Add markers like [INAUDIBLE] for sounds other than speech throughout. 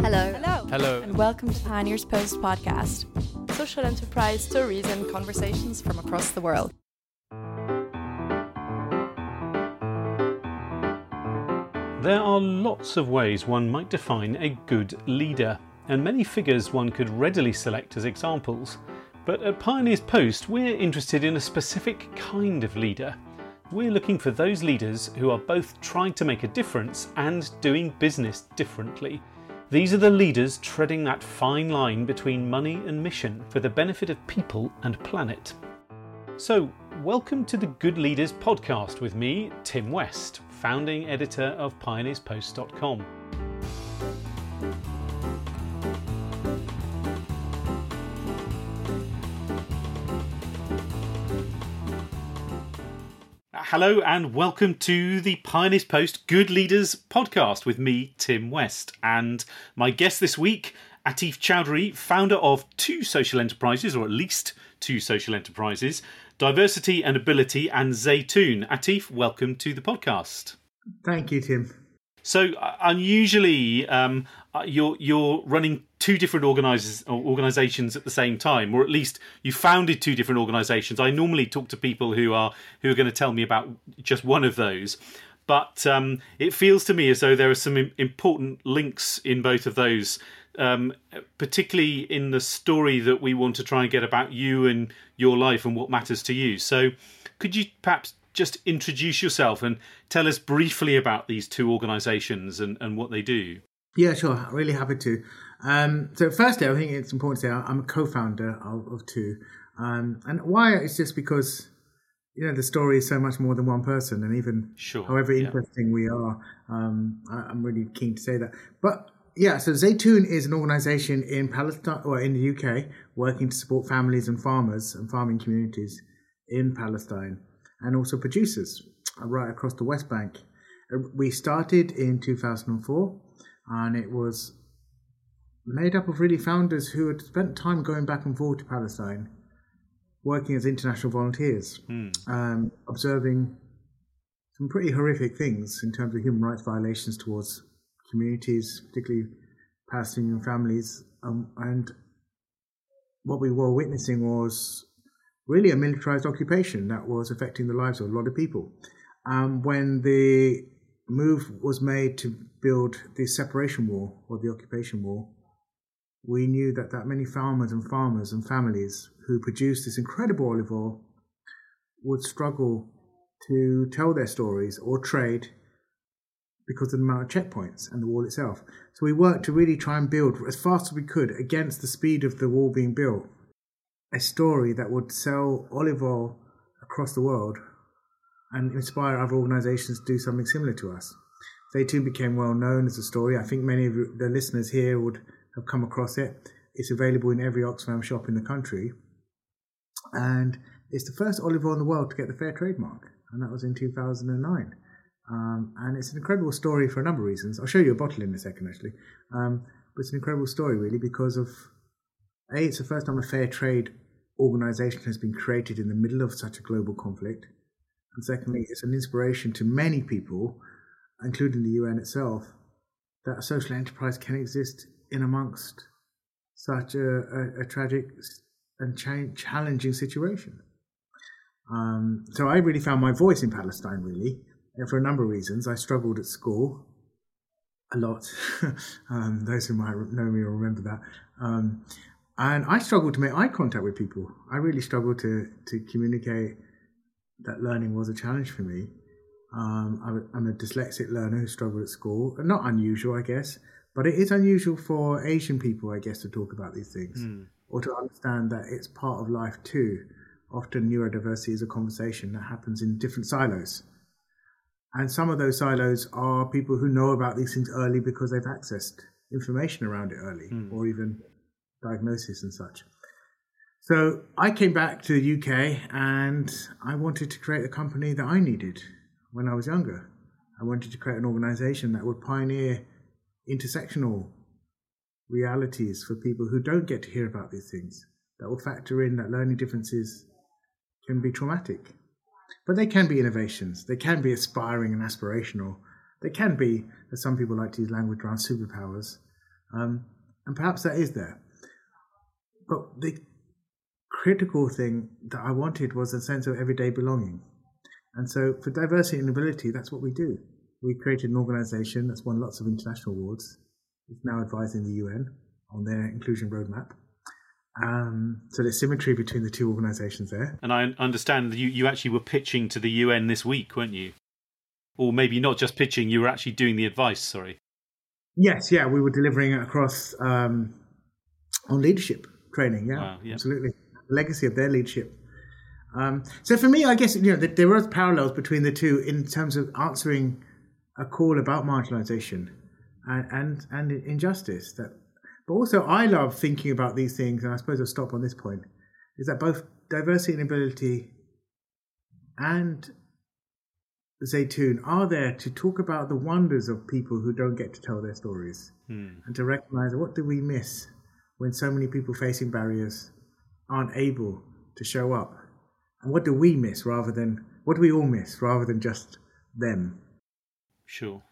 Hello. Hello. Hello. And welcome to Pioneers Post podcast. Social enterprise stories and conversations from across the world. There are lots of ways one might define a good leader, and many figures one could readily select as examples. But at Pioneers Post, we're interested in a specific kind of leader. We're looking for those leaders who are both trying to make a difference and doing business differently. These are the leaders treading that fine line between money and mission for the benefit of people and planet. So, welcome to the Good Leaders podcast with me, Tim West, founding editor of pioneerspost.com. Hello and welcome to the Pioneers Post Good Leaders podcast with me, Tim West, and my guest this week, Atif Choudhury, founder of two social enterprises, or at least two social enterprises, Diversity and Ability and Zaytoun. Atif, welcome to the podcast. Thank you, Tim. So uh, unusually, um, uh, you're you're running two different organizations at the same time, or at least you founded two different organizations. I normally talk to people who are who are going to tell me about just one of those, but um, it feels to me as though there are some important links in both of those. Um, particularly in the story that we want to try and get about you and your life and what matters to you. So, could you perhaps just introduce yourself and tell us briefly about these two organisations and, and what they do? Yeah, sure. Really happy to. Um, so, firstly, I think it's important to say I'm a co-founder of, of two, um, and why it's just because you know the story is so much more than one person, and even sure, however interesting yeah. we are, um, I, am really keen to say that. But yeah, so Zaytoun is an organisation in Palestine or in the UK working to support families and farmers and farming communities in Palestine and also producers right across the West Bank. Uh, we started in 2004 and it was made up of really founders who had spent time going back and forth to Palestine, working as international volunteers, mm. um, observing some pretty horrific things in terms of human rights violations towards communities, particularly Palestinian families. Um, and what we were witnessing was really a militarized occupation that was affecting the lives of a lot of people. Um, when the move was made to build the separation wall or the occupation wall, we knew that that many farmers and farmers and families who produced this incredible olive oil would struggle to tell their stories or trade because of the amount of checkpoints and the wall itself. So we worked to really try and build as fast as we could against the speed of the wall being built a story that would sell olive oil across the world and inspire other organizations to do something similar to us. Zaytoun became well known as a story. I think many of the listeners here would have come across it. It's available in every Oxfam shop in the country. And it's the first olive oil in the world to get the fair trade mark, and that was in 2009. Um, and it's an incredible story for a number of reasons. I'll show you a bottle in a second, actually. Um, but it's an incredible story, really, because of a, it's the first time a fair trade organization has been created in the middle of such a global conflict. And secondly, it's an inspiration to many people, including the UN itself, that a social enterprise can exist in amongst such a, a, a tragic and cha- challenging situation. Um, so I really found my voice in Palestine, really, and for a number of reasons. I struggled at school a lot. [LAUGHS] um, those who might know me will remember that. Um, and I struggled to make eye contact with people. I really struggled to to communicate that learning was a challenge for me. Um, I'm a dyslexic learner who struggled at school. Not unusual, I guess, but it is unusual for Asian people, I guess, to talk about these things mm. or to understand that it's part of life too. Often, neurodiversity is a conversation that happens in different silos. And some of those silos are people who know about these things early because they've accessed information around it early mm. or even diagnosis and such. So I came back to the UK and I wanted to create a company that I needed when I was younger. I wanted to create an organization that would pioneer intersectional realities for people who don't get to hear about these things, that will factor in that learning differences can be traumatic. But they can be innovations, they can be aspiring and aspirational, they can be, as some people like to use language around superpowers. Um, and perhaps that is there. But the critical thing that I wanted was a sense of everyday belonging. And so for diversity and ability, that's what we do. We created an organization that's won lots of international awards. It's now advising the UN on their inclusion roadmap. Um, so there's symmetry between the two organizations there. And I understand you, you actually were pitching to the UN this week, weren't you? Or maybe not just pitching, you were actually doing the advice, sorry. Yes, yeah, we were delivering it across um, on leadership training. Yeah, wow, yeah. absolutely. The legacy of their leadership. Um, so for me, I guess you know there are parallels between the two in terms of answering a call about marginalisation and, and and injustice. That, but also I love thinking about these things, and I suppose I'll stop on this point. Is that both diversity and ability and Zaytoun are there to talk about the wonders of people who don't get to tell their stories hmm. and to recognize what do we miss when so many people facing barriers aren't able to show up? And what do we miss rather than what do we all miss rather than just them? Sure.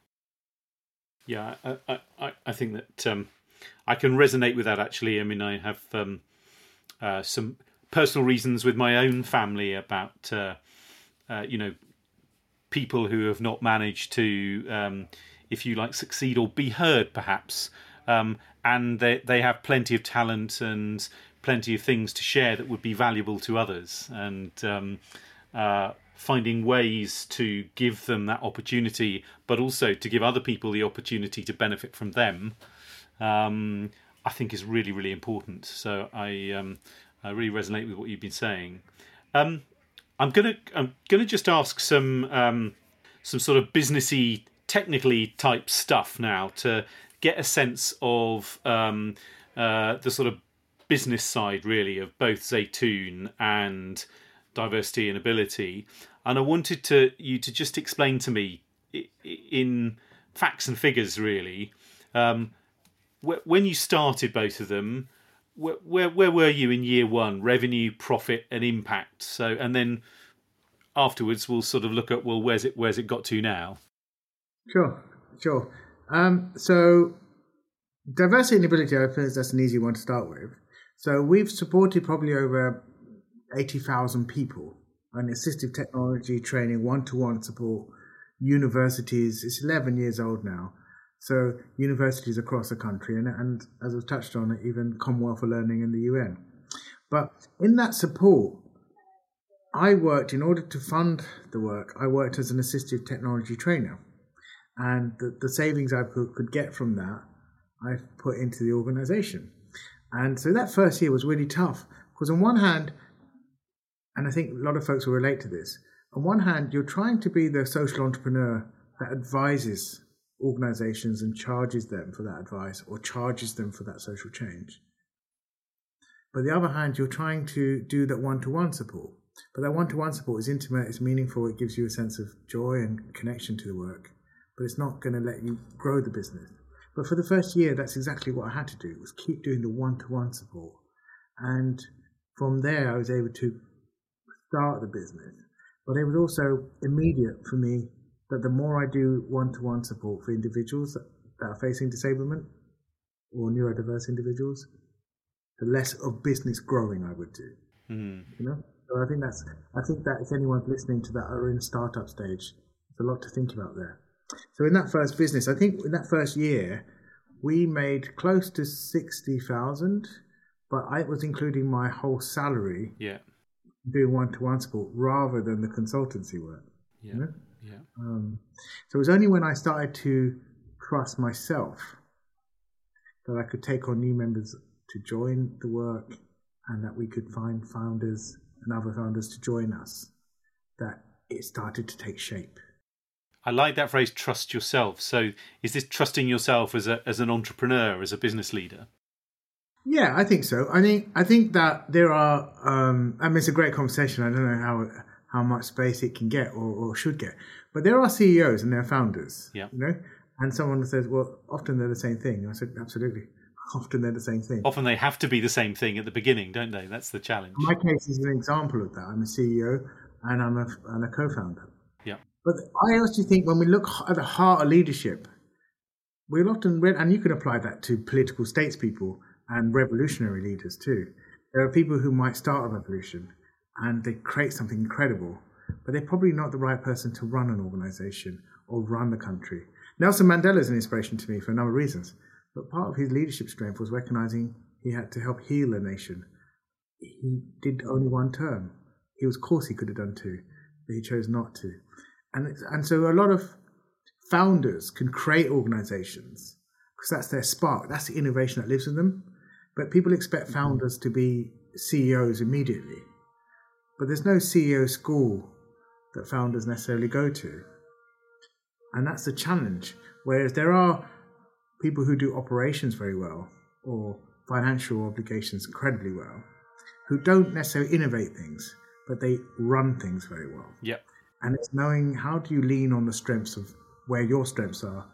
Yeah i i i think that um, i can resonate with that actually. I mean i have um, uh, some personal reasons with my own family about uh, uh, you know people who have not managed to, um, if you like, succeed or be heard, perhaps. Um, and they they have plenty of talent and plenty of things to share that would be valuable to others, and um, uh, finding ways to give them that opportunity, but also to give other people the opportunity to benefit from them. Um, I think is really really important. So I um, I really resonate with what you've been saying. Um, I'm gonna I'm gonna just ask some um, some sort of businessy, technically type stuff now to get a sense of um, uh, the sort of business side, really, of both Zaytoun and diversity and ability. And I wanted to you to just explain to me in facts and figures, really, um, when you started both of them where, where where were you in year one? Revenue, profit, and impact. So, and then afterwards, we'll sort of look at well, where's it where's it got to now? Sure, sure. Um, so, diversity and ability opens. That's an easy one to start with. So, we've supported probably over eighty thousand people on assistive technology training, one to one support, universities. It's eleven years old now. So universities across the country, and, and as was touched on, even Commonwealth for Learning in the UN. But in that support, I worked in order to fund the work. I worked as an assistive technology trainer, and the, the savings I could, get from that, I put into the organisation. And so that first year was really tough because on one hand, and I think a lot of folks will relate to this. On one hand, you're trying to be the social entrepreneur that advises organizations and charges them for that advice or charges them for that social change. But the other hand, you're trying to do that one to one support. But that one to one support is intimate, it's meaningful, it gives you a sense of joy and connection to the work, but it's not going to let you grow the business. But for the first year, that's exactly what I had to do was keep doing the one to one support. And from there, I was able to start the business. But it was also immediate for me that the more I do one-to-one support for individuals that, that are facing disablement or neurodiverse individuals, the less of business growing I would do. Mm. You know, so I think that's I think that if anyone's listening to that are in startup stage, there's a lot to think about there. So in that first business, I think in that first year, we made close to sixty thousand, but I was including my whole salary. Yeah. Doing one-to-one support rather than the consultancy work. Yeah. You know? Yeah. Um, so it was only when I started to trust myself that I could take on new members to join the work and that we could find founders and other founders to join us that it started to take shape. I like that phrase trust yourself. So is this trusting yourself as a as an entrepreneur, as a business leader? Yeah, I think so. I think I think that there are um, I mean it's a great conversation. I don't know how how much space it can get or, or should get. But there are CEOs and there are founders. Yeah. You know? And someone says, well, often they're the same thing. And I said, absolutely. Often they're the same thing. Often they have to be the same thing at the beginning, don't they? That's the challenge. My case is an example of that. I'm a CEO and I'm a, and a co founder. Yeah. But I actually think when we look at the heart of leadership, we'll often read, and you can apply that to political statespeople and revolutionary leaders too. There are people who might start a revolution and they create something incredible, but they're probably not the right person to run an organization or run the country. Nelson Mandela is an inspiration to me for a number of reasons, but part of his leadership strength was recognizing he had to help heal a nation. He did only one term. He was, of course, he could have done two, but he chose not to. And, and so a lot of founders can create organizations because that's their spark, that's the innovation that lives in them. But people expect mm-hmm. founders to be CEOs immediately. But there's no CEO school that founders necessarily go to. And that's the challenge. Whereas there are people who do operations very well or financial obligations incredibly well who don't necessarily innovate things, but they run things very well. Yep. And it's knowing how do you lean on the strengths of where your strengths are,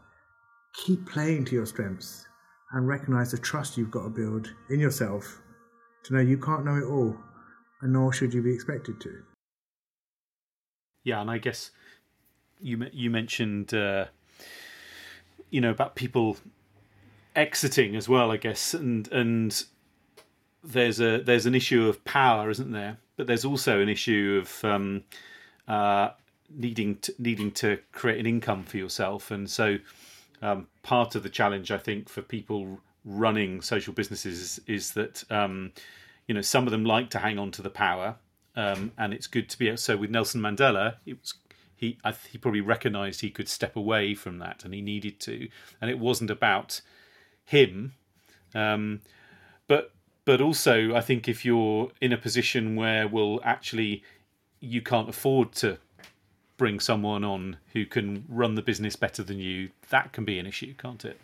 keep playing to your strengths, and recognize the trust you've got to build in yourself to know you can't know it all, and nor should you be expected to. Yeah, and I guess you you mentioned uh, you know about people exiting as well. I guess and and there's a there's an issue of power, isn't there? But there's also an issue of um, uh, needing to, needing to create an income for yourself, and so um, part of the challenge I think for people running social businesses is, is that um, you know some of them like to hang on to the power, um, and it's good to be so. With Nelson Mandela, it was he I, he probably recognised he could step away from that, and he needed to, and it wasn't about him, um, but but also I think if you're in a position where will actually you can't afford to bring someone on who can run the business better than you, that can be an issue, can't it?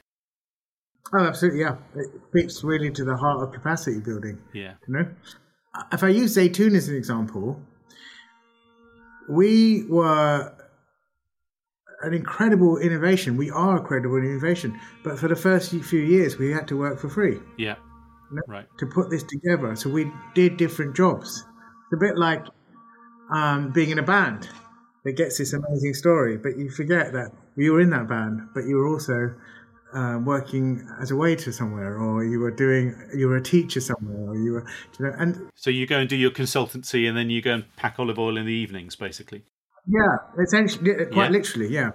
Oh, absolutely, yeah. It fits really to the heart of capacity building. Yeah. You know, if I use Zaytoun as an example, we were an incredible innovation. We are a credible innovation, but for the first few years, we had to work for free. Yeah. you know, Right. To put this together, so we did different jobs. It's a bit like um, being in a band that gets this amazing story, but you forget that you were in that band, but you were also uh, working as a waiter somewhere, or you were doing, you were a teacher somewhere, or you were, you know, and So you go and do your consultancy, and then you go and pack olive oil in the evenings, basically. Yeah, essentially, quite Yeah. literally, yeah.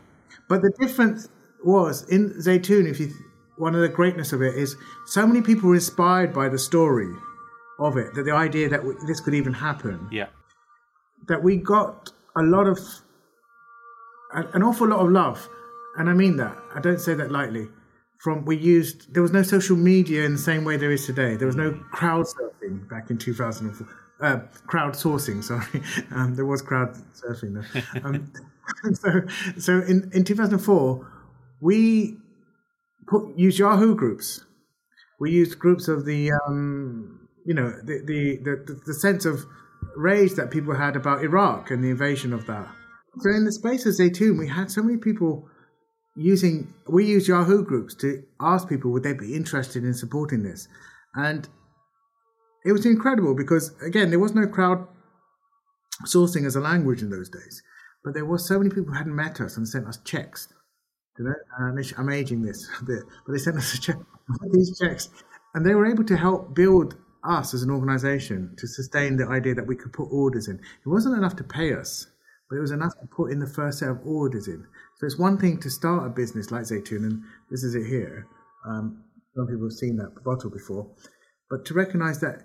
But the difference was in Zaytoun. If you, one of the greatness of it is so many people were inspired by the story of it, that the idea that this could even happen, Yeah. That we got a lot of, an awful lot of love, and I mean that. I don't say that lightly. From we used, there was no social media in the same way there is today. There was no crowd surfing back in 2004. Uh, crowdsourcing, [LAUGHS] sorry. Um, there was crowd surfing though. [LAUGHS] Um, [LAUGHS] so, so in, in 2004, we put used Yahoo groups. We used groups of the, um, you know, the, the, the, the sense of rage that people had about Iraq and the invasion of that. So in the space of Zaytoun, we had so many people using, we used Yahoo groups to ask people would they be interested in supporting this. And it was incredible because, again, there was no crowd sourcing as a language in those days. But there was so many people who hadn't met us and sent us checks. You know, I'm aging this [LAUGHS] a bit, but they sent us a check, [LAUGHS] these checks, and they were able to help build us as an organisation to sustain the idea that we could put orders in. It wasn't enough to pay us, but it was enough to put in the first set of orders in. So it's one thing to start a business like Zaytoun, and this is it here. Um, some people have seen that bottle before, but to recognise that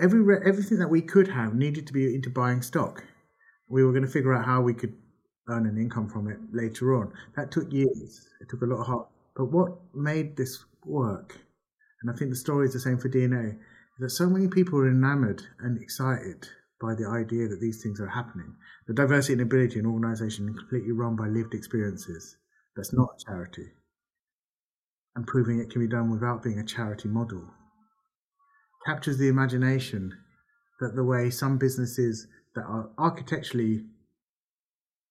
every everything that we could have needed to be into buying stock. We were going to figure out how we could earn an income from it later on. That took years. It took a lot of heart. But what made this work, and I think the story is the same for DNA, that so many people are enamored and excited by the idea that these things are happening. The diversity and ability in an organization completely run by lived experiences. That's not a charity. And proving it can be done without being a charity model captures the imagination that the way some businesses that are architecturally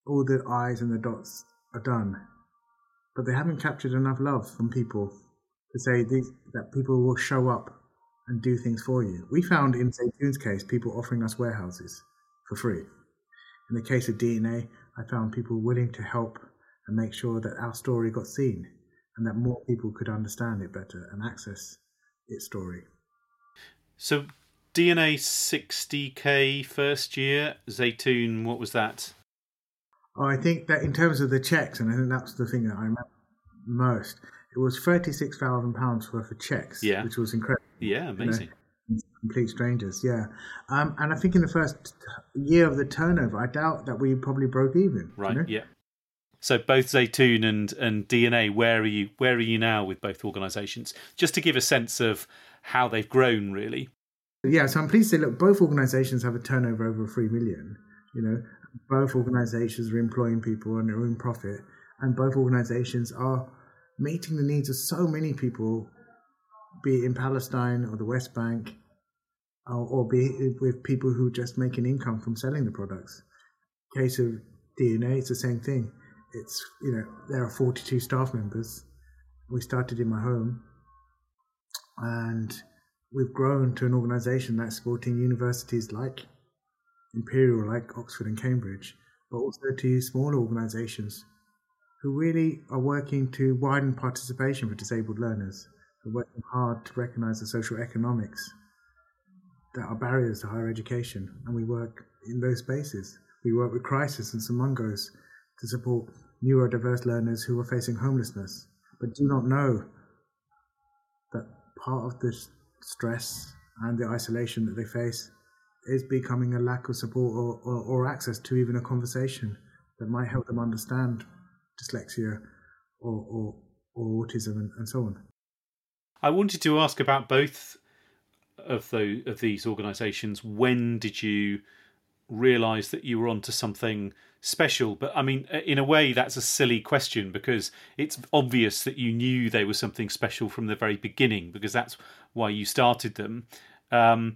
all the I's and the dots are done, but they haven't captured enough love from people to say these, that people will show up and do things for you. We found in Zaytoun's case people offering us warehouses for free. In the case of DNA, I found people willing to help and make sure that our story got seen. and that more people could understand it better and access its story. So, DNA 60k first year, Zaytoun, what was that? Oh, I think that in terms of the checks, and I think that's the thing that I remember most, it was £36,000 worth of checks, Yeah. which was incredible. Yeah, amazing. Complete strangers, yeah. Um, and I think in the first year of the turnover, I doubt that we probably broke even. you Right, know? yeah. So both Zaytoun and, and DNA, where are you where are you now with both organisations? Just to give a sense of how they've grown really. Yeah, so I'm pleased to say, look, both organisations have a turnover over three million. You know, both organisations are employing people and their own profit, and both organisations are meeting the needs of so many people, be it in Palestine or the West Bank, or, or be it with people who just make an income from selling the products. Case of DNA, it's the same thing. It's you know there are 42 staff members. We started in my home, and we've grown to an organisation that's supporting universities like Imperial, like Oxford and Cambridge, but also to smaller organisations who really are working to widen participation for disabled learners, who are working hard to recognise the social economics that are barriers to higher education, and we work in those spaces. We work with Crisis and St Mungo's to support neurodiverse learners who are facing homelessness, but do not know that part of the stress and the isolation that they face is becoming a lack of support or, or, or access to even a conversation that might help them understand dyslexia or, or, or autism and, and so on. I wanted to ask about both of those of these organisations. When did you realise that you were onto something special? But I mean, in a way, that's a silly question because it's obvious that you knew they were something special from the very beginning because that's why you started them. Um,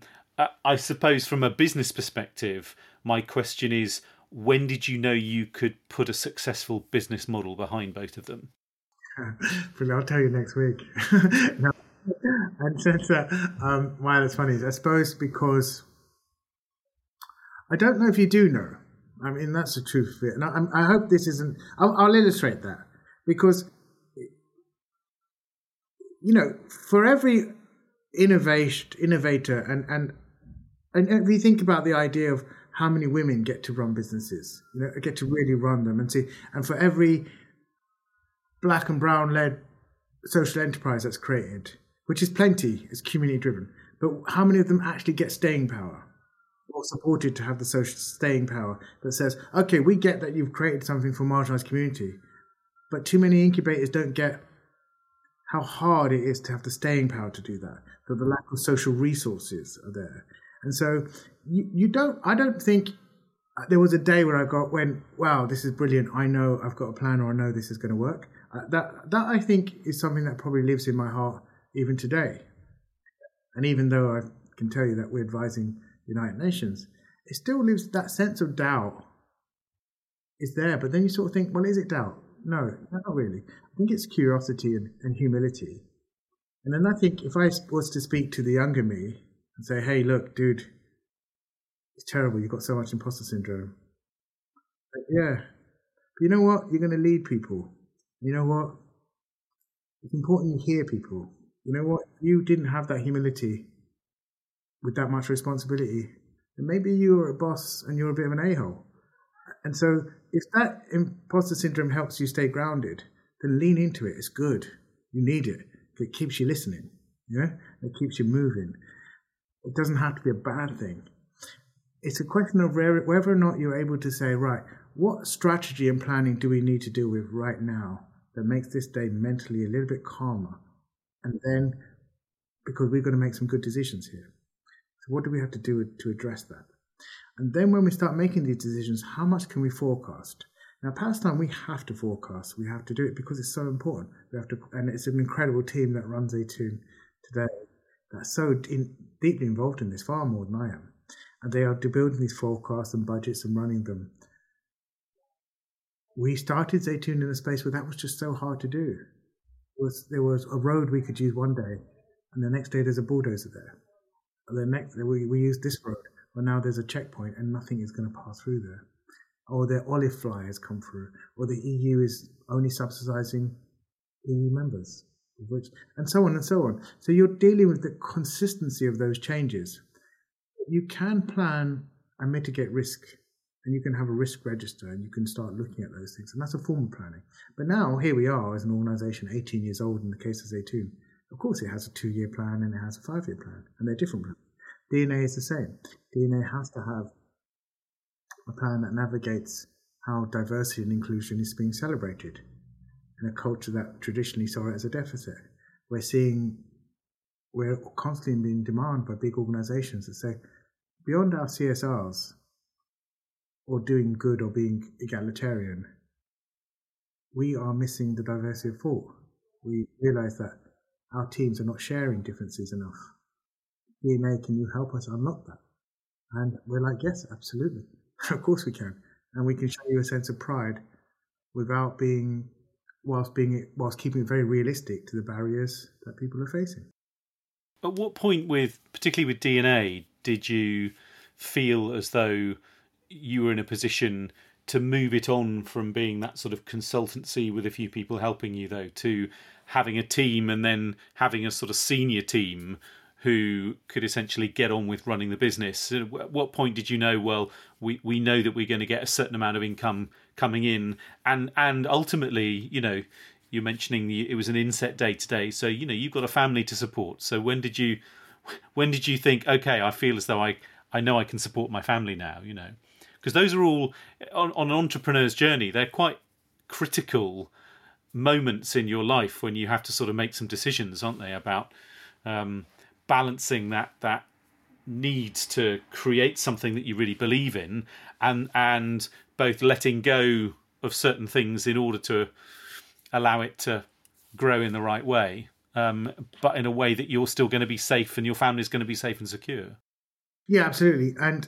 I suppose, from a business perspective, my question is. When did you know you could put a successful business model behind both of them? [LAUGHS] but I'll tell you next week. [LAUGHS] no. [LAUGHS] And since that, um, why that's funny is I suppose because I don't know if you do know. I mean, that's the truth of it. And I, I hope this isn't. I'll, I'll illustrate that because, you know, for every innovation, innovator, and and and if you think about the idea of how many women get to run businesses, you know, get to really run them, and see, and for every black and brown led social enterprise that's created, which is plenty, it's community driven. But how many of them actually get staying power or supported to have the social staying power that says, okay, we get that you've created something for marginalized community, but too many incubators don't get how hard it is to have the staying power to do that, that the lack of social resources are there. And so you, you don't, I don't think uh, there was a day where I got when, wow, this is brilliant. I know I've got a plan or I know this is going to work. Uh, that, that I think is something that probably lives in my heart even today. And even though I can tell you that we're advising United Nations, it still lives that sense of doubt is there. But then you sort of think, well, is it doubt? No, not really. I think it's curiosity and, and humility. And then I think if I was to speak to the younger me and say, hey, look, dude, it's terrible. You've got so much imposter syndrome. Like, yeah. But you know what? You're going to lead people. You know what? It's important you hear people. You know what? You didn't have that humility with that much responsibility, then maybe you're a boss and you're a bit of an a hole. And so, if that imposter syndrome helps you stay grounded, then lean into it. It's good. You need it. It keeps you listening. Yeah, it keeps you moving. It doesn't have to be a bad thing. It's a question of whether or not you're able to say, right, what strategy and planning do we need to deal with right now that makes this day mentally a little bit calmer? And then, because we're going to make some good decisions here. So, what do we have to do to address that? And then, when we start making these decisions, how much can we forecast? Now, Palestine, we have to forecast. We have to do it because it's so important. We have to, and it's an incredible team that runs Zaytoun today that's so in, deeply involved in this, far more than I am. And they are building these forecasts and budgets and running them. We started Zaytoun in a space where that was just so hard to do. Was, there was a road we could use one day, and the next day there's a bulldozer there. And the next we, we used this road, but now there's a checkpoint and nothing is going to pass through there. Or the olive fly has come through, or the EU is only subsidizing EU members, which, and so on and so on. So you're dealing with the consistency of those changes. You can plan and mitigate risk, and you can have a risk register, and you can start looking at those things, and that's a form of planning. But now here we are as an organisation, 18 years old in the case of Zaytoun. Of course, it has a two-year plan and it has a five-year plan, and they're different plans. DNA is the same. DNA has to have a plan that navigates how diversity and inclusion is being celebrated in a culture that traditionally saw it as a deficit. We're seeing, we're constantly being demanded by big organizations that say, beyond our CSRs or doing good or being egalitarian, we are missing the diversity of thought. We realize that our teams are not sharing differences enough. DNA, can you help us unlock that? And we're like, yes, absolutely. [LAUGHS] of course we can. And we can show you a sense of pride without being, whilst being, whilst keeping it very realistic to the barriers that people are facing. At what point with, particularly with DNA, did you feel as though you were in a position to move it on from being that sort of consultancy with a few people helping you though to having a team and then having a sort of senior team who could essentially get on with running the business. Uh, At what point did you know? Well, we, we know that we're going to get a certain amount of income coming in, and and ultimately, you know, you're mentioning it was an inset day today, so you know you've got a family to support. So when did you when did you think, okay, I feel as though I I know I can support my family now? You know, because those are all on, on an entrepreneur's journey. They're quite critical moments in your life when you have to sort of make some decisions, aren't they, about um, balancing that that need to create something that you really believe in and and both letting go of certain things in order to allow it to grow in the right way um, but in a way that you're still going to be safe and your family is going to be safe and secure yeah absolutely and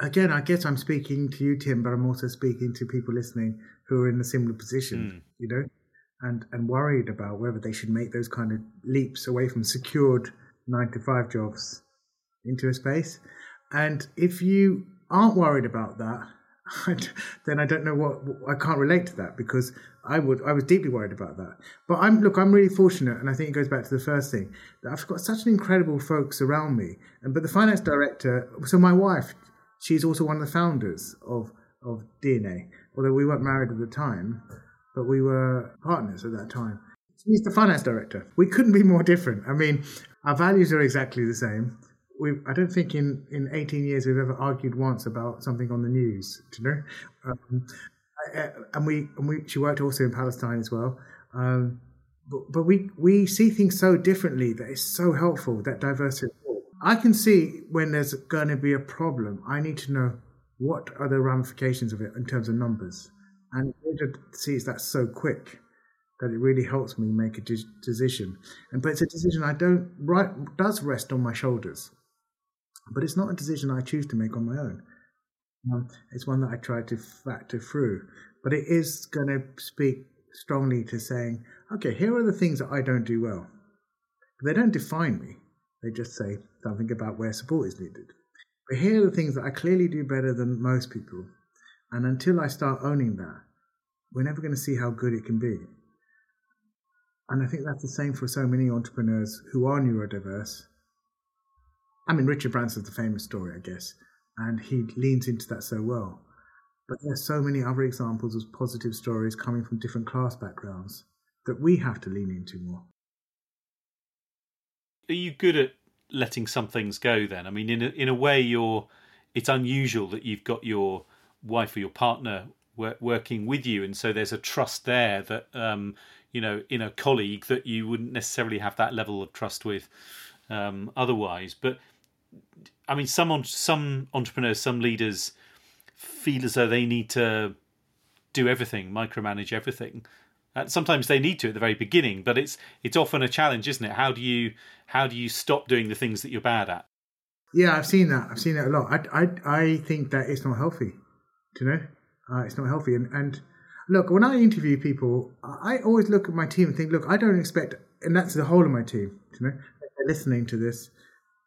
again i guess i'm speaking to you tim but i'm also speaking to people listening who are in a similar position mm. you know and and worried about whether they should make those kind of leaps away from secured nine to five jobs into a space. And if you aren't worried about that, [LAUGHS] then I don't know what I can't relate to that because I would I was deeply worried about that. But I'm look I'm really fortunate, and I think it goes back to the first thing that I've got such an incredible folks around me. And but the finance director, so my wife, she's also one of the founders of of DNA. Although we weren't married at the time, but we were partners at that time. He's the finance director. We couldn't be more different. I mean, our values are exactly the same. We, I don't think in, in 18 years we've ever argued once about something on the news, you know. Um, and we and we she worked also in Palestine as well. Um, but, but we we see things so differently that it's so helpful that diversity. I can see when there's going to be a problem. I need to know what are the ramifications of it in terms of numbers, and it sees that so quick that it really helps me make a de- decision. And but it's a decision I don't right does rest on my shoulders, but it's not a decision I choose to make on my own. Um, it's one that I try to factor through, but it is going to speak strongly to saying, okay, here are the things that I don't do well. They don't define me. They just say something about where support is needed. But here are the things that I clearly do better than most people. And until I start owning that, we're never going to see how good it can be. And I think that's the same for so many entrepreneurs who are neurodiverse. I mean, Richard Branson's the famous story, I guess, and he leans into that so well. But there's so many other examples of positive stories coming from different class backgrounds that we have to lean into more. Are you good at letting some things go then? I mean, in a, in a way, you're. It's unusual that you've got your wife or your partner working with you, and so there's a trust there that um, you know in a colleague that you wouldn't necessarily have that level of trust with um, otherwise. But I mean, some some entrepreneurs, some leaders feel as though they need to do everything, micromanage everything. And sometimes they need to at the very beginning, but it's it's often a challenge, isn't it? How do you how do you stop doing the things that you're bad at? Yeah, I've seen that. I've seen it a lot. I I I think that it's not healthy. Do you know? Uh, it's not healthy, and and look, when I interview people, I always look at my team and think, look, I don't expect, and that's the whole of my team. You know, they're listening to this.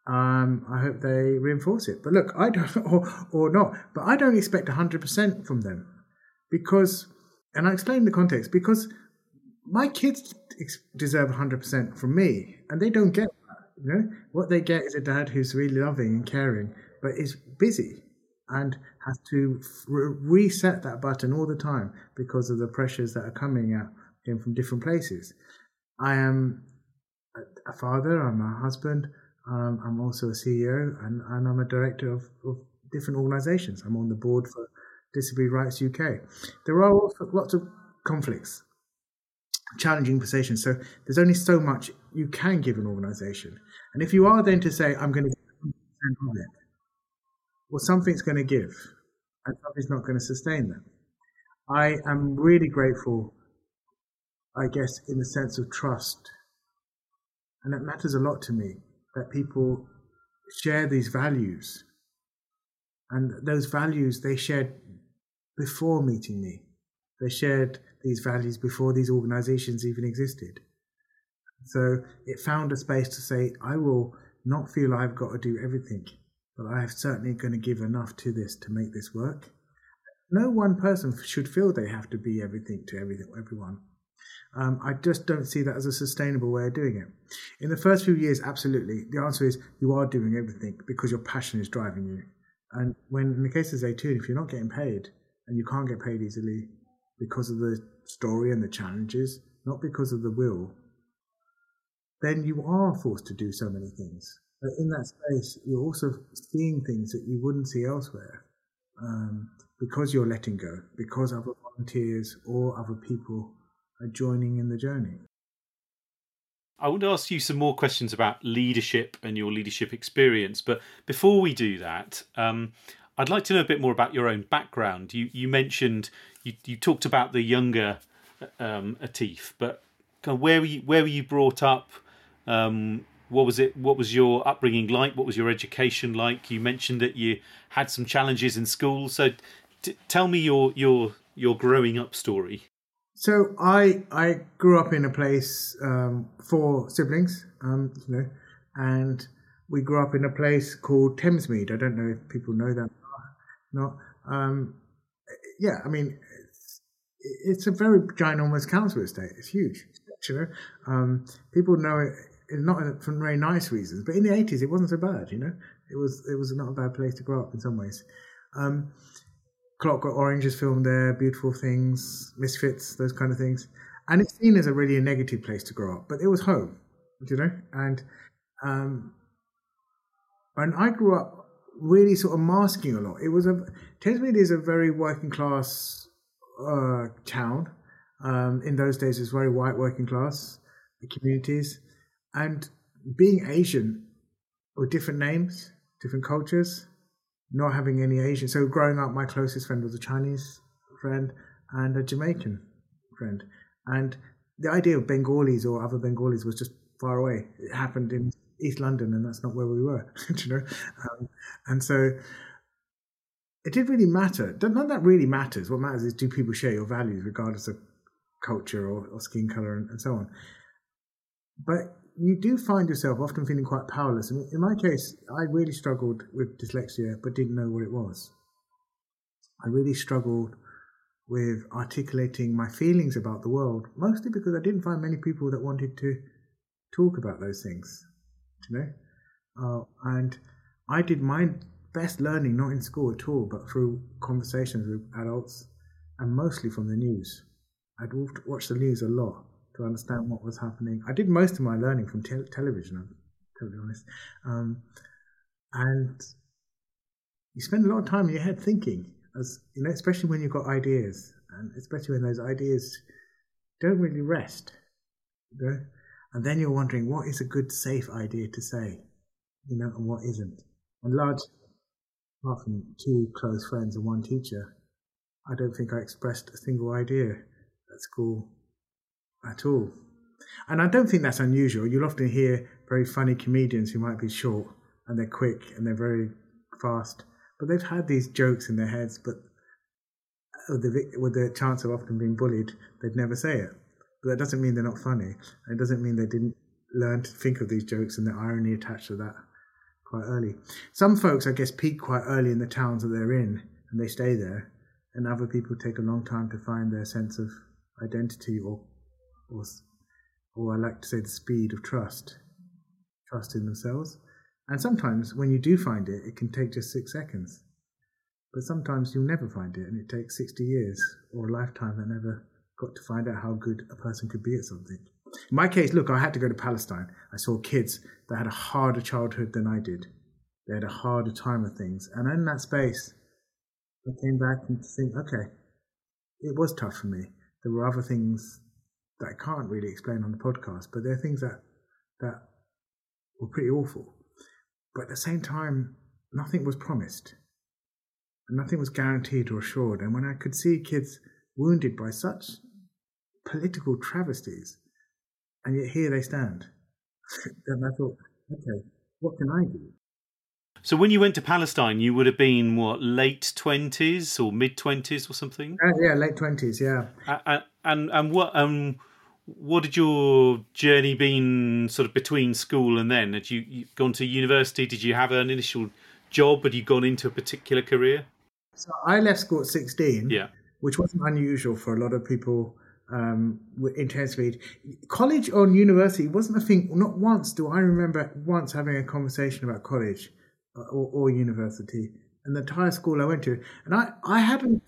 Um, I hope they reinforce it. But look, I don't, [LAUGHS] or, or not, but I don't expect 100% from them because, and I explain the context, because my kids deserve 100% from me, and they don't get that. You know, what they get is a dad who's really loving and caring, but is busy and has to re- reset that button all the time because of the pressures that are coming at him from different places. I am a father, I'm a husband, um, I'm also a CEO, and, and I'm a director of, of different organisations. I'm on the board for Disability Rights UK. There are lots of conflicts, challenging positions. So there's only so much you can give an organisation. And if you are then to say, I'm going to give 100% of it, well, something's going to give, and something's not going to sustain them. I am really grateful, I guess, in the sense of trust. And that matters a lot to me that people share these values. And those values they shared before meeting me. They shared these values before these organizations even existed. So it found a space to say, I will not feel I've got to do everything, but I'm certainly going to give enough to this to make this work. No one person should feel they have to be everything to everything, everyone. Um, I just don't see that as a sustainable way of doing it. In the first few years, absolutely. The answer is you are doing everything because your passion is driving you. And when, in the case of Zaytoun, if you're not getting paid and you can't get paid easily because of the story and the challenges, not because of the will, then you are forced to do so many things. But in that space, you're also seeing things that you wouldn't see elsewhere um, because you're letting go, because other volunteers or other people are joining in the journey. I want to ask you some more questions about leadership and your leadership experience. But before we do that, um, I'd like to know a bit more about your own background. You you mentioned you, you talked about the younger um, Atif, but where were you where were you brought up? Um, what was it? What was your upbringing like? What was your education like? You mentioned that you had some challenges in school. So t- tell me your your your growing up story. So I I grew up in a place um, for siblings, um, you know, and we grew up in a place called Thamesmead. I don't know if people know that. Not, um, yeah. I mean, it's, it's, a very ginormous council estate. It's huge. You know, um, people know it not for very nice reasons, but in the eighties it wasn't so bad. You know, it was it was not a bad place to grow up in some ways. Um, Clockwork Orange is filmed there, Beautiful Things, Misfits, those kind of things. And it's seen as a really negative place to grow up, but it was home, you know? And um, and I grew up really sort of masking a lot. It was a Thamesmead is a very working class uh, town. Um, in those days, it was very white working class communities, and being Asian with different names, different cultures, not having any Asian. So growing up, my closest friend was a Chinese friend and a Jamaican friend, and the idea of Bengalis or other Bengalis was just far away. It happened in East London, and that's not where we were, [LAUGHS] you know. Um, and so it did really matter. None of that really matters. What matters is do people share your values, regardless of culture or, or skin color and, and so on. But you do find yourself often feeling quite powerless. In my case, I really struggled with dyslexia, but didn't know what it was. I really struggled with articulating my feelings about the world, mostly because I didn't find many people that wanted to talk about those things. You know, uh, and I did my best learning not in school at all, but through conversations with adults, and mostly from the news. I'd watch the news a lot to understand what was happening. I did most of my learning from te- television, I'm totally honest. Um, and you spend a lot of time in your head thinking, as you know, especially when you've got ideas, and especially when those ideas don't really rest. You know? And then you're wondering what is a good, safe idea to say, you know, and what isn't. And large, apart from two close friends and one teacher, I don't think I expressed a single idea at school at all. And I don't think that's unusual. You'll often hear very funny comedians who might be short and they're quick and they're very fast, but they've had these jokes in their heads, but uh, with the, with the chance of often being bullied, they'd never say it. But that doesn't mean they're not funny. It doesn't mean they didn't learn to think of these jokes and the irony attached to that quite early. Some folks, I guess, peak quite early in the towns that they're in and they stay there, and other people take a long time to find their sense of identity or or, or I like to say the speed of trust, trust in themselves. And sometimes when you do find it, it can take just six seconds. But sometimes you'll never find it, and it takes 60 years or a lifetime that never got to find out how good a person could be at something. In my case, look, I had to go to Palestine. I saw kids that had a harder childhood than I did. They had a harder time of things. And in that space, I came back and think, okay, it was tough for me. There were other things that I can't really explain on the podcast, but there are things that that were pretty awful. But at the same time, nothing was promised. And nothing was guaranteed or assured. And when I could see kids wounded by such political travesties, and yet here they stand, [LAUGHS] then I thought, okay, what can I do? So when you went to Palestine, you would have been what late twenties or mid twenties or something? Uh, yeah, late twenties. Yeah. And, and and what um what did your journey been sort of between school and then? Had you, you gone to university? Did you have an initial job? Had you gone into a particular career? So I left school at sixteen. Yeah. Which wasn't unusual for a lot of people um, intensely. College or university wasn't a thing. Not once do I remember once having a conversation about college uh, or, or university. And the entire school I went to, and I, I hadn't.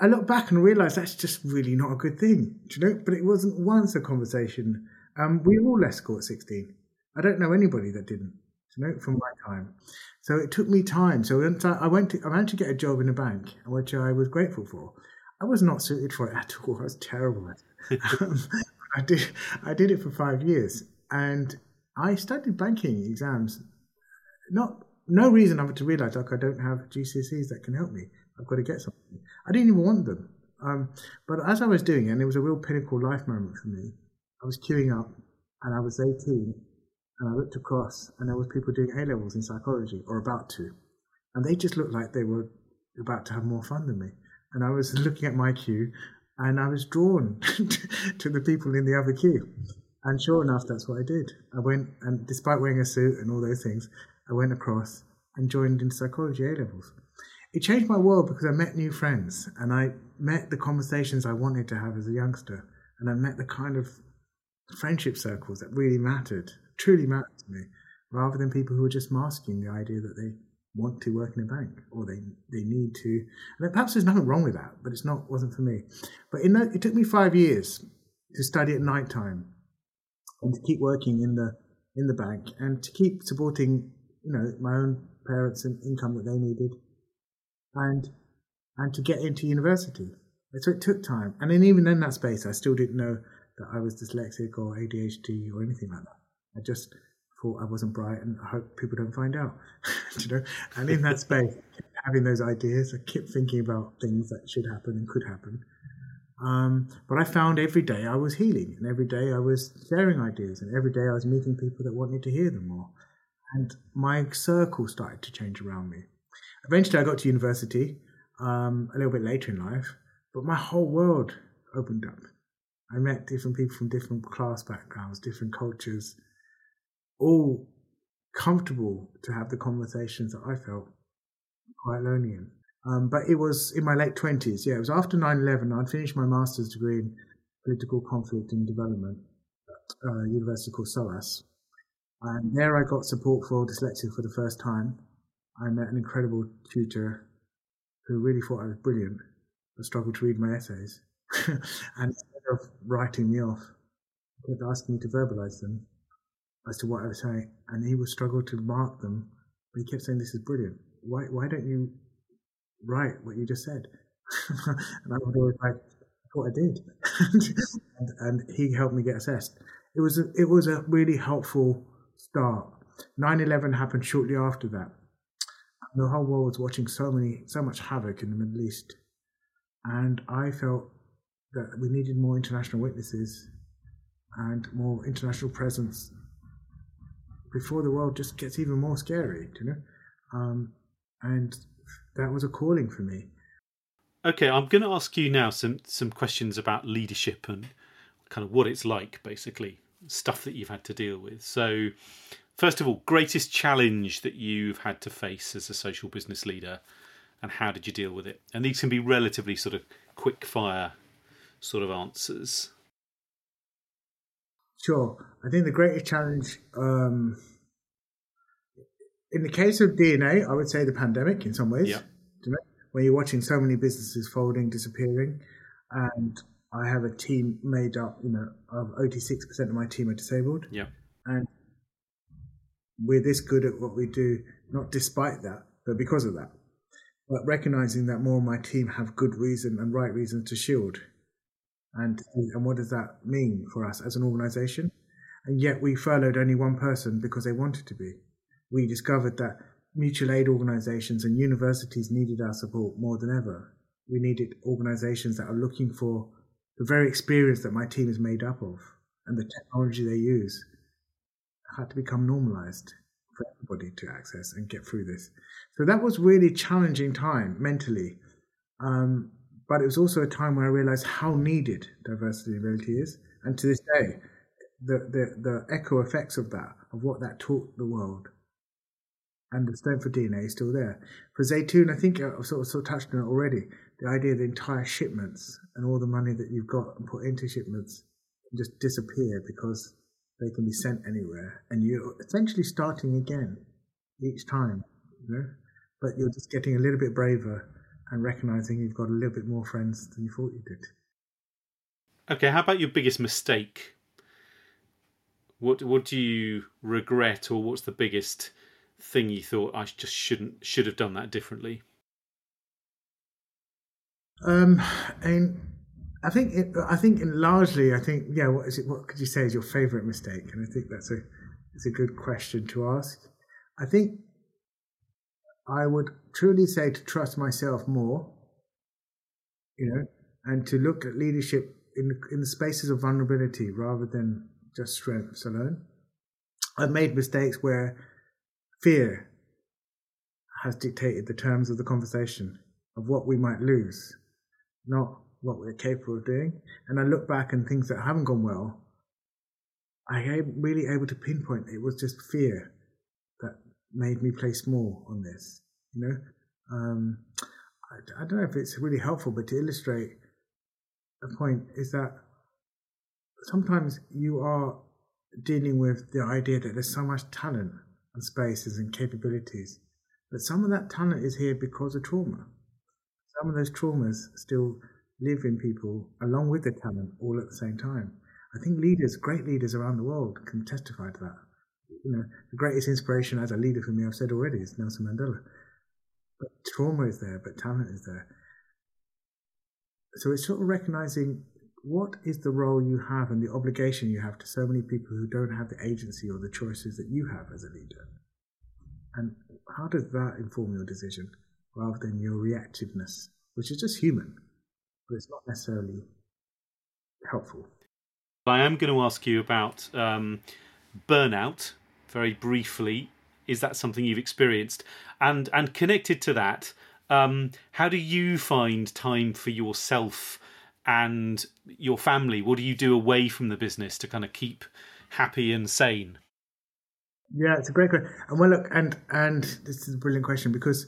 I look back and realised that's just really not a good thing, you know. But it wasn't once a conversation. Um, we all left school at sixteen. I don't know anybody that didn't, you know, from my time. So it took me time. So I went to, I managed to get a job in a bank, which I was grateful for. I was not suited for it at all. I was terrible at it. um, [LAUGHS] I did I did it for five years, and I studied banking exams. Not no reason other to realise like I don't have GCSEs that can help me. I've got to get something. I didn't even want them. Um, but as I was doing it, and it was a real pinnacle life moment for me. I was queuing up, and I was 18, and I looked across, and there was people doing A levels in psychology or about to, and they just looked like they were about to have more fun than me and I was [LAUGHS] looking at my queue, and I was drawn [LAUGHS] to the people in the other queue. And sure enough, that's what I did. I went, and despite wearing a suit and all those things, I went across and joined in psychology A levels. It changed my world because I met new friends and I met the conversations I wanted to have as a youngster, and I met the kind of friendship circles that really mattered, truly mattered to me, rather than people who were just masking the idea that they want to work in a bank or they they need to and perhaps there's nothing wrong with that but it's not wasn't for me but in that, it took me five years to study at night time and to keep working in the in the bank and to keep supporting you know my own parents and income that they needed and and to get into university so it took time and then even in that space i still didn't know that i was dyslexic or adhd or anything like that i just thought I wasn't bright, and I hope people don't find out. [LAUGHS] you know, and in that space, having those ideas, I kept thinking about things that should happen and could happen. Um, but I found every day I was healing, and every day I was sharing ideas, and every day I was meeting people that wanted to hear them more. And my circle started to change around me. Eventually, I got to university um, a little bit later in life, but my whole world opened up. I met different people from different class backgrounds, different cultures, all comfortable to have the conversations that I felt quite lonely in. Um, but it was in my late 20s. Yeah, it was after 9 11. I'd finished my master's degree in political conflict and development at a uh, university called SOAS. And there I got support for dyslexia for the first time. I met an incredible tutor who really thought I was brilliant, but struggled to read my essays. [LAUGHS] and instead of writing me off, he kept asking me to verbalize them as to what I was saying, and he would struggle to mark them. But he kept saying, "This is brilliant. Why why don't you write what you just said?" [LAUGHS] and I would always like, "What I did," [LAUGHS] and, and he helped me get assessed. It was a, it was a really helpful start. 9/11 happened shortly after that. The whole world was watching so many so much havoc in the Middle East, and I felt that we needed more international witnesses and more international presence before the world just gets even more scary, you know? Um, and that was a calling for me. Okay, I'm going to ask you now some some questions about leadership and kind of what it's like, basically stuff that you've had to deal with. So, first of all, greatest challenge that you've had to face as a social business leader, and how did you deal with it? And these can be relatively sort of quick fire sort of answers. Sure. I think the greatest challenge, um, in the case of DNA, I would say the pandemic in some ways. Yeah. Where you're watching so many businesses folding, disappearing, and I have a team made up, you know, of 86% of my team are disabled. Yeah. And we're this good at what we do, not despite that, but because of that. But recognizing that more of my team have good reason and right reasons to shield. And, and what does that mean for us as an organization? And yet we furloughed only one person because they wanted to be. We discovered that mutual aid organizations and universities needed our support more than ever. We needed organizations that are looking for the very experience that my team is made up of and the technology they use had to become normalized for everybody to access and get through this. So that was really challenging time mentally. Um, but it was also a time where I realized how needed diversity and ability is. And to this day, the, the, the echo effects of that, of what that taught the world, and the Stanford DNA is still there. For Zaytoun, I think I've sort of, sort of touched on it already. The idea the entire shipments and all the money that you've got and put into shipments just disappear because they can be sent anywhere, and you're essentially starting again each time, you know. But you're just getting a little bit braver and recognizing you've got a little bit more friends than you thought you did. Okay, how about your biggest mistake? What what do you regret, or what's the biggest thing you thought I just shouldn't should have done that differently? Um, and I think it, I think in largely, I think yeah. What is it? What could you say is your favourite mistake? And I think that's a it's a good question to ask. I think I would truly say to trust myself more, you know, and to look at leadership in in the spaces of vulnerability rather than just strengths alone. I've made mistakes where fear has dictated the terms of the conversation of what we might lose, not what we're capable of doing. And I look back and things that haven't gone well, I am really able to pinpoint it was just fear that made me play small on this. You know, um, I, I don't know if it's really helpful, but to illustrate a point is that sometimes you are dealing with the idea that there's so much talent and spaces and capabilities, but some of that talent is here because of trauma. Some of those traumas still live in people along with the talent all at the same time. I think leaders, great leaders around the world, can testify to that. You know, the greatest inspiration as a leader for me, I've said already, is Nelson Mandela. But trauma is there, but talent is there. So it's sort of recognizing what is the role you have and the obligation you have to so many people who don't have the agency or the choices that you have as a leader? And how does that inform your decision rather than your reactiveness, which is just human, but it's not necessarily helpful? I am going to ask you about um, burnout very briefly. Is that something you've experienced? And and connected to that, um, how do you find time for yourself and your family? What do you do away from the business to kind of keep happy and sane? Yeah, it's a great question. And well, look, and and this is a brilliant question because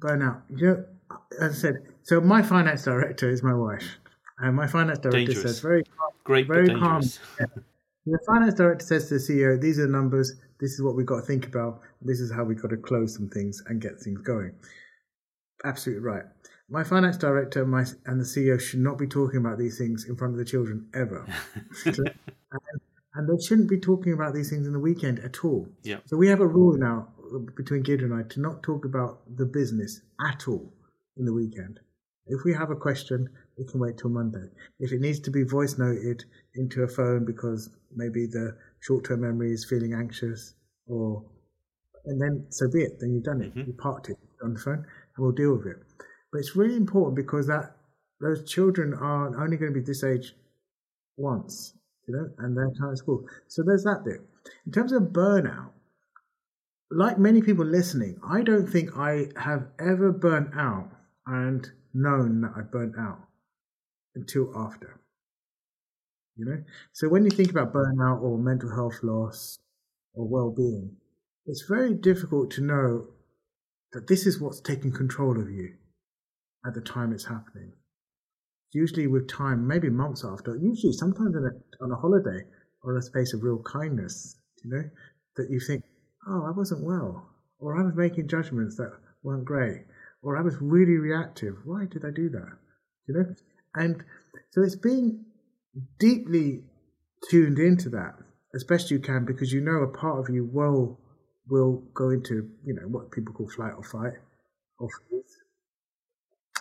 burnout. You know, as I said, so my finance director is my wife, and my finance director dangerous. says very calm, great, very calm. Yeah. [LAUGHS] The finance director says to the CEO, "These are the numbers. This is what we've got to think about. This is how we've got to close some things and get things going." Absolutely right. My finance director my, and the CEO should not be talking about these things in front of the children ever. [LAUGHS] and, and they shouldn't be talking about these things in the weekend at all. Yeah. So we have a rule now between Gideon and I to not talk about the business at all in the weekend. If we have a question, we can wait till Monday. If it needs to be voice noted into a phone because maybe the short term memory is feeling anxious or and then so be it, then you've done it. Mhm. You parked it on the phone and we'll deal with it. But it's really important because that those children are only going to be this age once, you know, and their time at school. So there's that bit. In terms of burnout, like many people listening, I don't think I have ever burnt out and known that I burnt out until after. You know? So when you think about burnout or mental health loss or well being, it's very difficult to know that this is what's taking control of you at the time it's happening. Usually with time, maybe months after, usually sometimes on a, on a holiday, or a space of real kindness, you know, that you think, oh, I wasn't well, or I was making judgments that weren't great, or I was really reactive. Why did I do that? You know, and so it's being deeply tuned into that as best you can because you know a part of you will will go into you know what people call flight or fight or freeze.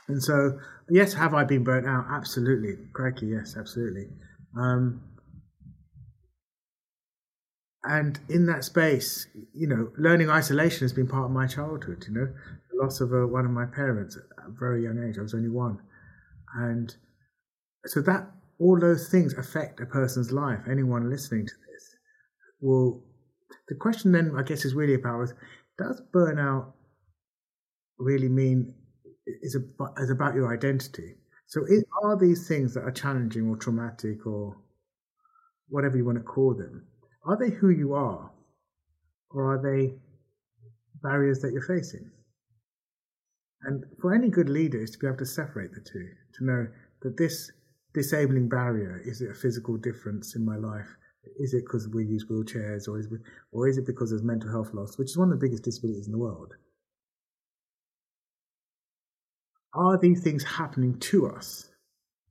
And so, yes, have I been burnt out? Absolutely, crikey, yes, absolutely. Um, and in that space, you know, learning isolation has been part of my childhood. You know, the loss of a, one of my parents at a very young age. I was only one, and so that all those things affect a person's life. Anyone listening to this will. The question then, I guess, is really about: Does burnout really mean is about, is about your identity? So, it, are these things that are challenging or traumatic or whatever you want to call them? Are they who you are, or are they barriers that you're facing? And for any good leader is to be able to separate the two, to know that this disabling barrier is it a physical difference in my life? Is it because we use wheelchairs, or is it, or is it because there's mental health loss, which is one of the biggest disabilities in the world? Are these things happening to us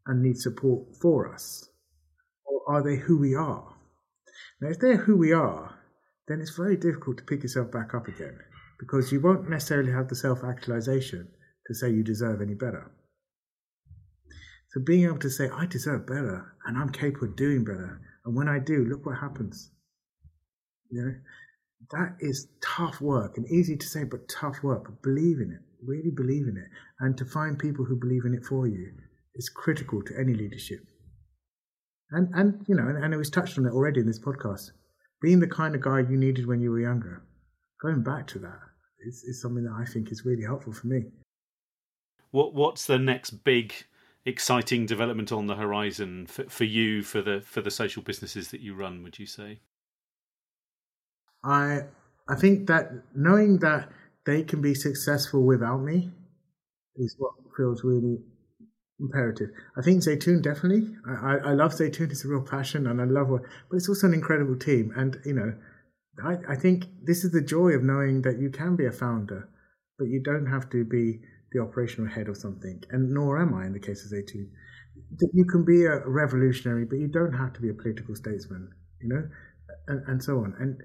and need support for us, or are they who we are? Now, if they're who we are, then it's very difficult to pick yourself back up again because you won't necessarily have the self actualization to say you deserve any better. So being able to say, I deserve better and I'm capable of doing better. And when I do, look what happens. You know, that is tough work and easy to say, but tough work. But believe in it, really believe in it. And to find people who believe in it for you is critical to any leadership. And, and you know, and, and it was touched on it already in this podcast. Being the kind of guy you needed when you were younger, going back to that is, is something that I think is really helpful for me. What What's the next big, exciting development on the horizon for, for you for the for the social businesses that you run? Would you say? I I think that knowing that they can be successful without me is what feels really imperative. I think Zaytoun definitely. I, I, love Zaytoun. It's a real passion, and I love what. But it's also an incredible team, and you know, I, I think this is the joy of knowing that you can be a founder, but you don't have to be the operational head of something, and nor am I in the case of Zaytoun. You can be a revolutionary, but you don't have to be a political statesman, you know, and, and so on. And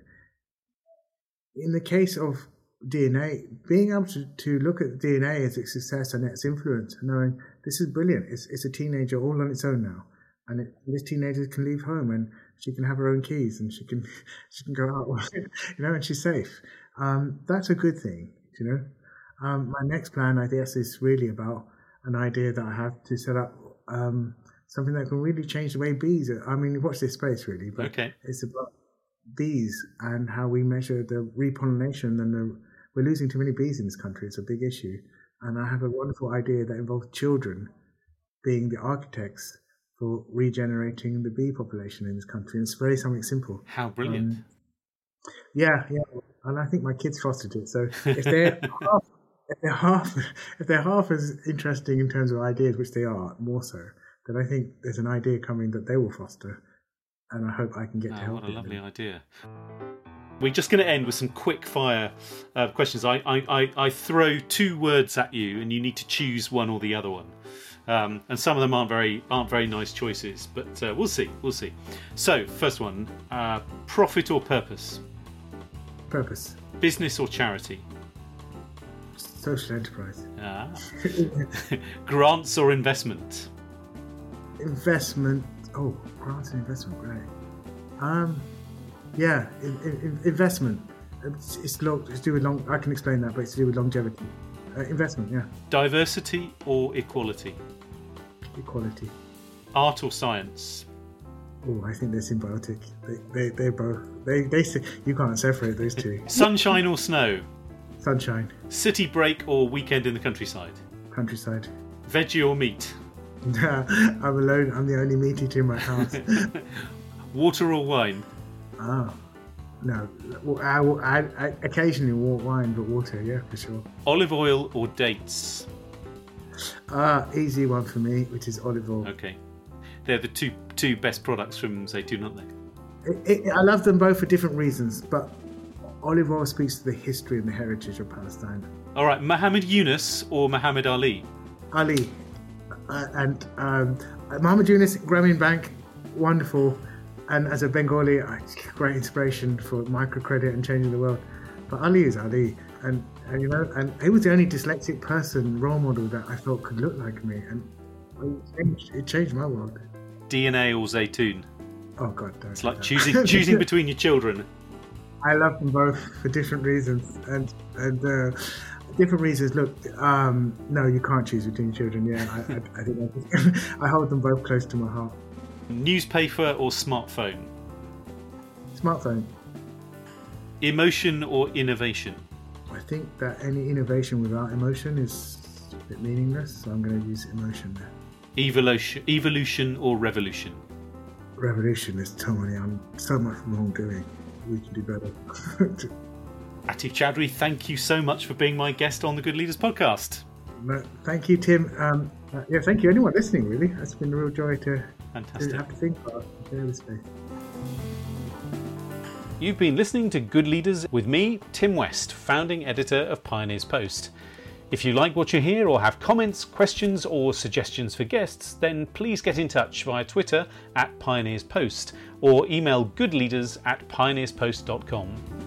in the case of DNA, being able to, to look at DNA as its success and its influence, knowing this is brilliant. It's, it's a teenager all on its own now. And it, this teenager can leave home and she can have her own keys and she can [LAUGHS] she can go out, [LAUGHS] you know, and she's safe. Um, that's a good thing, you know. Um, my next plan, I guess, is really about an idea that I have to set up um, something that can really change the way bees. Are. I mean, watch this space, really. But okay. it's about bees and how we measure the repollination and the we're losing too many bees in this country. It's a big issue. And I have a wonderful idea that involves children being the architects for regenerating the bee population in this country. And it's very something simple. How brilliant. Um, yeah, yeah. And I think my kids fostered it. So if they're [LAUGHS] half, if they're half if they're half as interesting in terms of ideas, which they are more so, then I think there's an idea coming that they will foster. And I hope I can get oh, to help. What a lovely them. idea. We're just going to end with some quick fire uh, questions. I, I, I, throw two words at you, and you need to choose one or the other one. Um, and some of them aren't very aren't very nice choices, but uh, we'll see. We'll see. So, first one: uh, profit or purpose? Purpose. Business or charity? Social enterprise. Ah. [LAUGHS] grants or investment? Investment. Oh, grants and investment. Great. Um, yeah, in, in, investment. It's, it's, long, it's to do with long. I can explain that, but it's to do with longevity. Uh, investment, yeah. Diversity or equality? Equality. Art or science? Oh, I think they're symbiotic. They, they, they both. They, they. You can't separate those two. [LAUGHS] Sunshine or snow? Sunshine. City break or weekend in the countryside? Countryside. Veggie or meat? Nah [LAUGHS] I'm alone. I'm the only meat eater in my [LAUGHS] house. Water or wine? Oh, no. I, I, I occasionally walk wine, but water, yeah, for sure. Olive oil or dates? Ah, uh, easy one for me, which is olive oil. Okay. They're the two two best products from Zaytoun, aren't they? it, it, I love them both for different reasons, but Olive Oil speaks to the history and the heritage of Palestine. All right, Muhammad Yunus or Muhammad Ali? Ali. Uh, and um, Muhammad Yunus, Grameen Bank, wonderful. And as a Bengali, great inspiration for microcredit and changing the world. But Ali is Ali. And, and you know, and he was the only dyslexic person, role model that I felt could look like me. And it changed, it changed my world. DNA or Zaytoun? Oh, God. It's like choosing [LAUGHS] choosing between your children. I love them both for different reasons, and and uh, different reasons. Look, um, no, you can't choose between children. Yeah, I, I, I think I, [LAUGHS] I hold them both close to my heart. Newspaper or smartphone? Smartphone. Emotion or innovation? I think that any innovation without emotion is a bit meaningless, so I'm going to use emotion there. Evolution, evolution or revolution? Revolution is so many. I'm so much wrongdoing. We can do better. [LAUGHS] Atif Choudhury, thank you so much for being my guest on the Good Leaders podcast. Thank you, Tim. Um, uh, yeah, thank you, anyone listening. Really, it's been a real joy to, Fantastic. have to think about space. You've been listening to Good Leaders with me, Tim West, founding editor of Pioneers Post. If you like what you hear or have comments, questions, or suggestions for guests, then please get in touch via Twitter at Pioneers Post or email goodleaders at pioneerspost.com.